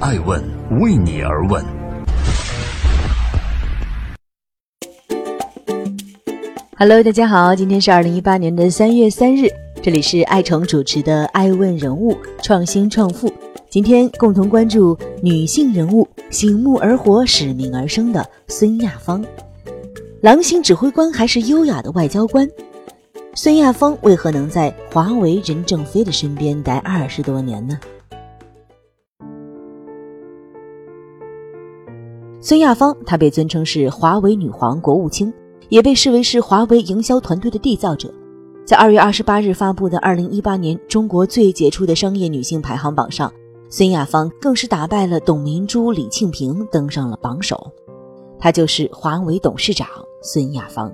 爱问为你而问。Hello，大家好，今天是二零一八年的三月三日，这里是爱成主持的《爱问人物创新创富》。今天共同关注女性人物醒目而活、使命而生的孙亚芳，狼性指挥官还是优雅的外交官？孙亚芳为何能在华为任正非的身边待二十多年呢？孙亚芳，她被尊称是华为女皇、国务卿，也被视为是华为营销团队的缔造者。在二月二十八日发布的二零一八年中国最杰出的商业女性排行榜上，孙亚芳更是打败了董明珠、李庆平，登上了榜首。她就是华为董事长孙亚芳。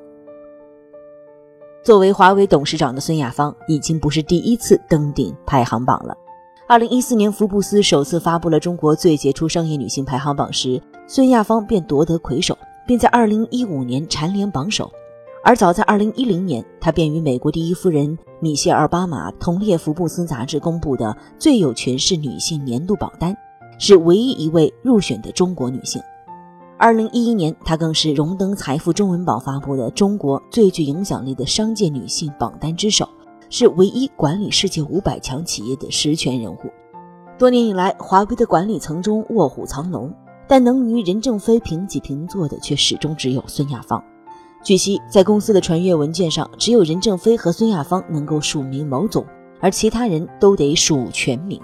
作为华为董事长的孙亚芳，已经不是第一次登顶排行榜了。二零一四年，福布斯首次发布了中国最杰出商业女性排行榜时，孙亚芳便夺得魁首，并在二零一五年蝉联榜首。而早在二零一零年，她便与美国第一夫人米歇尔·奥巴马同列福布斯杂志公布的最有权势女性年度榜单，是唯一一位入选的中国女性。二零一一年，她更是荣登财富中文榜发布的中国最具影响力的商界女性榜单之首，是唯一管理世界五百强企业的实权人物。多年以来，华为的管理层中卧虎藏龙，但能与任正非平起平坐的却始终只有孙亚芳。据悉，在公司的传阅文件上，只有任正非和孙亚芳能够署名某总，而其他人都得署全名。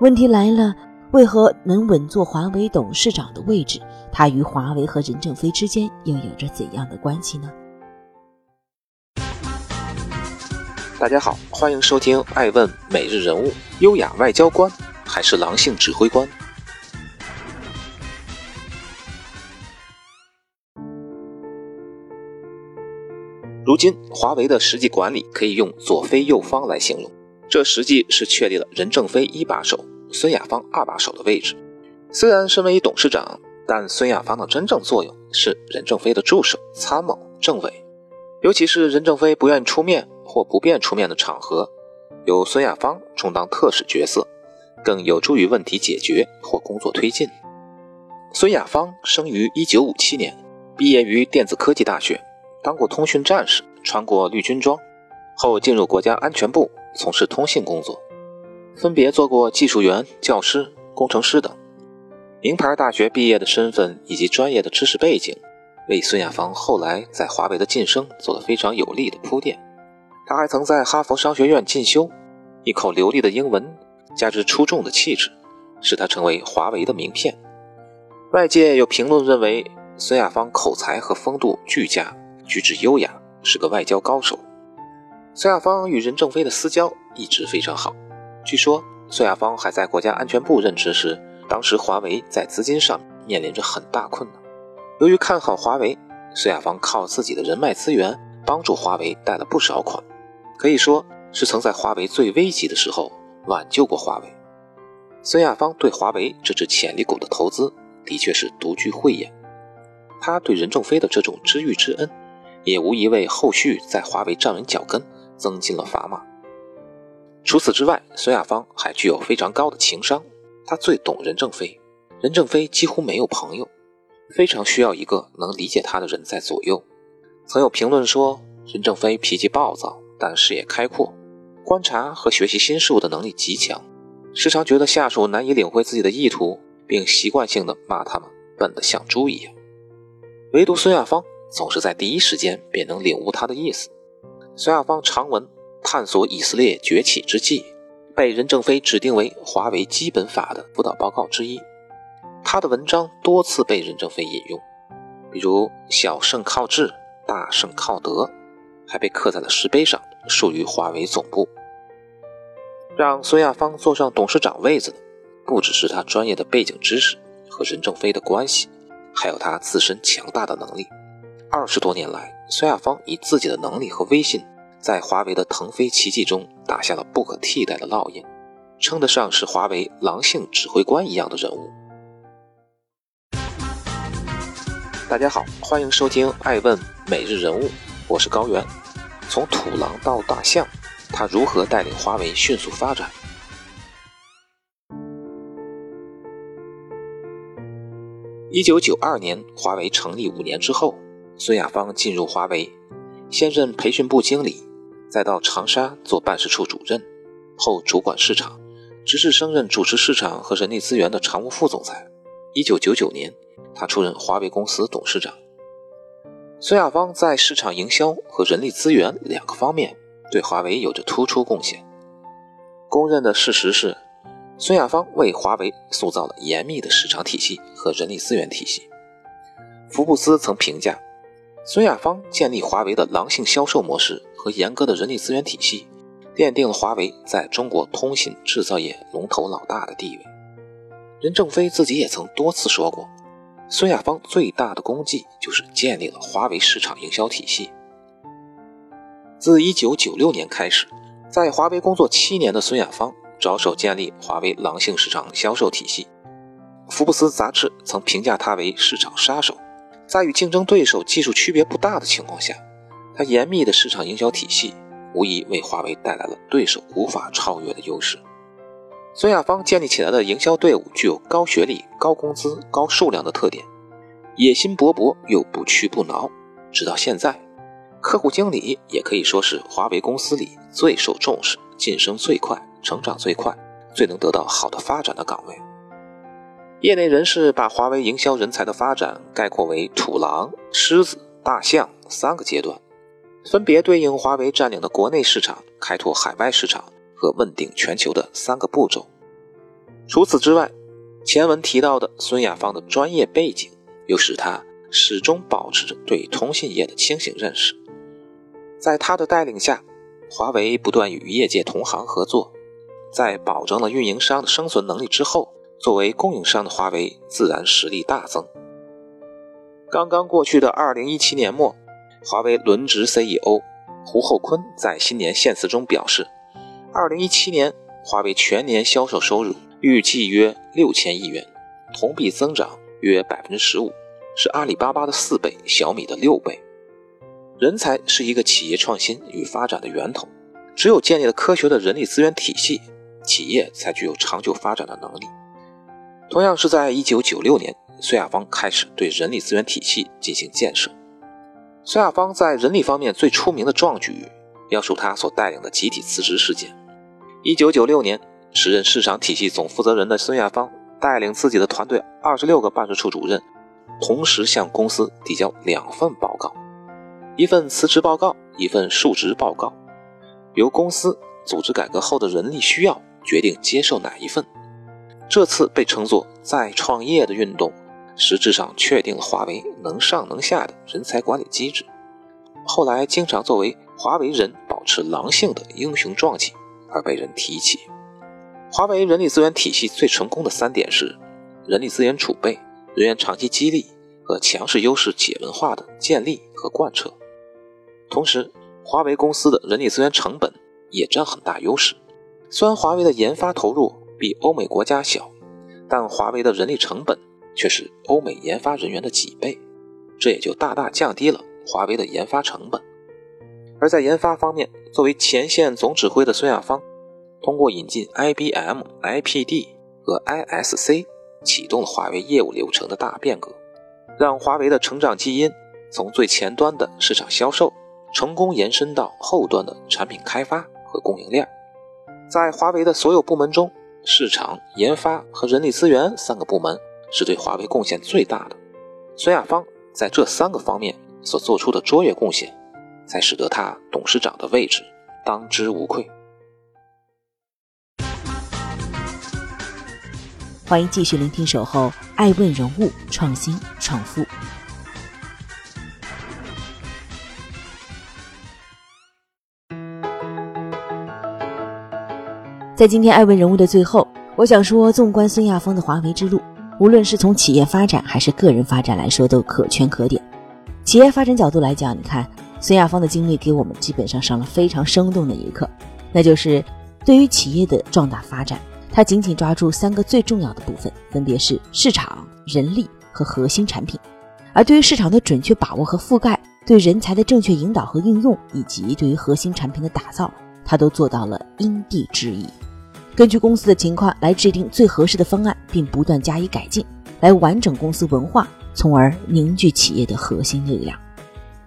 问题来了。为何能稳坐华为董事长的位置？他与华为和任正非之间又有着怎样的关系呢？大家好，欢迎收听《爱问每日人物》。优雅外交官还是狼性指挥官？如今，华为的实际管理可以用左非右方来形容，这实际是确立了任正非一把手。孙亚芳二把手的位置，虽然身为董事长，但孙亚芳的真正作用是任正非的助手、参谋、政委。尤其是任正非不愿出面或不便出面的场合，由孙亚芳充当特使角色，更有助于问题解决或工作推进。孙亚芳生于1957年，毕业于电子科技大学，当过通讯战士，穿过绿军装，后进入国家安全部从事通信工作。分别做过技术员、教师、工程师等，名牌大学毕业的身份以及专业的知识背景，为孙亚芳后来在华为的晋升做了非常有力的铺垫。他还曾在哈佛商学院进修，一口流利的英文加之出众的气质，使他成为华为的名片。外界有评论认为，孙亚芳口才和风度俱佳，举止优雅，是个外交高手。孙亚芳与任正非的私交一直非常好。据说孙亚芳还在国家安全部任职时，当时华为在资金上面临着很大困难。由于看好华为，孙亚芳靠自己的人脉资源帮助华为贷了不少款，可以说是曾在华为最危急的时候挽救过华为。孙亚芳对华为这只潜力股的投资的确是独具慧眼，他对任正非的这种知遇之恩，也无疑为后续在华为站稳脚跟增进了砝码。除此之外，孙亚芳还具有非常高的情商。她最懂任正非，任正非几乎没有朋友，非常需要一个能理解他的人在左右。曾有评论说，任正非脾气暴躁，但视野开阔，观察和学习新事物的能力极强，时常觉得下属难以领会自己的意图，并习惯性的骂他们笨得像猪一样。唯独孙亚芳总是在第一时间便能领悟他的意思。孙亚芳长文。探索以色列崛起之际，被任正非指定为华为基本法的辅导报告之一。他的文章多次被任正非引用，比如“小胜靠智，大胜靠德”，还被刻在了石碑上，竖于华为总部。让孙亚芳坐上董事长位子的，不只是他专业的背景知识和任正非的关系，还有他自身强大的能力。二十多年来，孙亚芳以自己的能力和威信。在华为的腾飞奇迹中打下了不可替代的烙印，称得上是华为狼性指挥官一样的人物。大家好，欢迎收听《爱问每日人物》，我是高原。从土狼到大象，他如何带领华为迅速发展？一九九二年，华为成立五年之后，孙亚芳进入华为，先任培训部经理，再到长沙做办事处主任，后主管市场，直至升任主持市场和人力资源的常务副总裁。一九九九年，他出任华为公司董事长。孙亚芳在市场营销和人力资源两个方面对华为有着突出贡献。公认的事实是。孙亚芳为华为塑造了严密的市场体系和人力资源体系。福布斯曾评价，孙亚芳建立华为的狼性销售模式和严格的人力资源体系，奠定了华为在中国通信制造业龙头老大的地位。任正非自己也曾多次说过，孙亚芳最大的功绩就是建立了华为市场营销体系。自1996年开始，在华为工作七年的孙亚芳。着手建立华为狼性市场销售体系，福布斯杂志曾评价他为市场杀手。在与竞争对手技术区别不大的情况下，他严密的市场营销体系无疑为华为带来了对手无法超越的优势。孙亚芳建立起来的营销队伍具有高学历、高工资、高数量的特点，野心勃勃又不屈不挠。直到现在，客户经理也可以说是华为公司里最受重视、晋升最快。成长最快、最能得到好的发展的岗位。业内人士把华为营销人才的发展概括为“土狼、狮子、大象”三个阶段，分别对应华为占领的国内市场、开拓海外市场和问鼎全球的三个步骤。除此之外，前文提到的孙亚芳的专业背景，又使他始终保持着对通信业的清醒认识。在他的带领下，华为不断与业界同行合作。在保证了运营商的生存能力之后，作为供应商的华为自然实力大增。刚刚过去的二零一七年末，华为轮值 CEO 胡厚昆在新年献词中表示，二零一七年华为全年销售收入预计约六千亿元，同比增长约百分之十五，是阿里巴巴的四倍，小米的六倍。人才是一个企业创新与发展的源头，只有建立了科学的人力资源体系。企业才具有长久发展的能力。同样是在一九九六年，孙亚芳开始对人力资源体系进行建设。孙亚芳在人力方面最出名的壮举，要数他所带领的集体辞职事件。一九九六年，时任市场体系总负责人的孙亚芳带领自己的团队二十六个办事处主任，同时向公司递交两份报告：一份辞职报告，一份述职报告，由公司组织改革后的人力需要。决定接受哪一份？这次被称作“再创业”的运动，实质上确定了华为能上能下的人才管理机制。后来经常作为华为人保持狼性的英雄壮举而被人提起。华为人力资源体系最成功的三点是：人力资源储备、人员长期激励和强势优势企业文化的建立和贯彻。同时，华为公司的人力资源成本也占很大优势。虽然华为的研发投入比欧美国家小，但华为的人力成本却是欧美研发人员的几倍，这也就大大降低了华为的研发成本。而在研发方面，作为前线总指挥的孙亚芳，通过引进 IBM、IPD 和 ISC，启动了华为业务流程的大变革，让华为的成长基因从最前端的市场销售，成功延伸到后端的产品开发和供应链。在华为的所有部门中，市场、研发和人力资源三个部门是对华为贡献最大的。孙亚芳在这三个方面所做出的卓越贡献，才使得他董事长的位置当之无愧。欢迎继续聆听《守候爱问人物创新创富》。在今天艾问人物的最后，我想说，纵观孙亚芳的华为之路，无论是从企业发展还是个人发展来说，都可圈可点。企业发展角度来讲，你看孙亚芳的经历给我们基本上上了非常生动的一课，那就是对于企业的壮大发展，他紧紧抓住三个最重要的部分，分别是市场、人力和核心产品。而对于市场的准确把握和覆盖，对人才的正确引导和应用，以及对于核心产品的打造，他都做到了因地制宜。根据公司的情况来制定最合适的方案，并不断加以改进，来完整公司文化，从而凝聚企业的核心力量。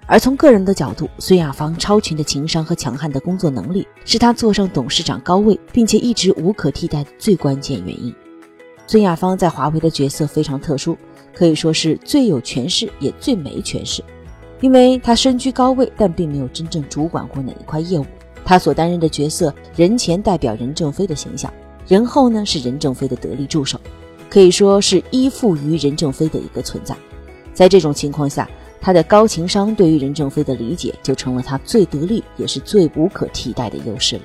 而从个人的角度，孙亚芳超群的情商和强悍的工作能力，是她坐上董事长高位并且一直无可替代的最关键原因。孙亚芳在华为的角色非常特殊，可以说是最有权势也最没权势，因为她身居高位，但并没有真正主管过哪一块业务。他所担任的角色，人前代表任正非的形象，人后呢是任正非的得力助手，可以说是依附于任正非的一个存在。在这种情况下，他的高情商对于任正非的理解，就成了他最得力也是最无可替代的优势了。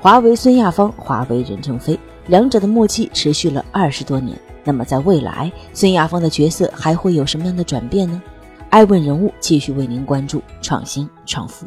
华为孙亚芳，华为任正非，两者的默契持续了二十多年。那么在未来，孙亚芳的角色还会有什么样的转变呢？爱问人物继续为您关注创新创富。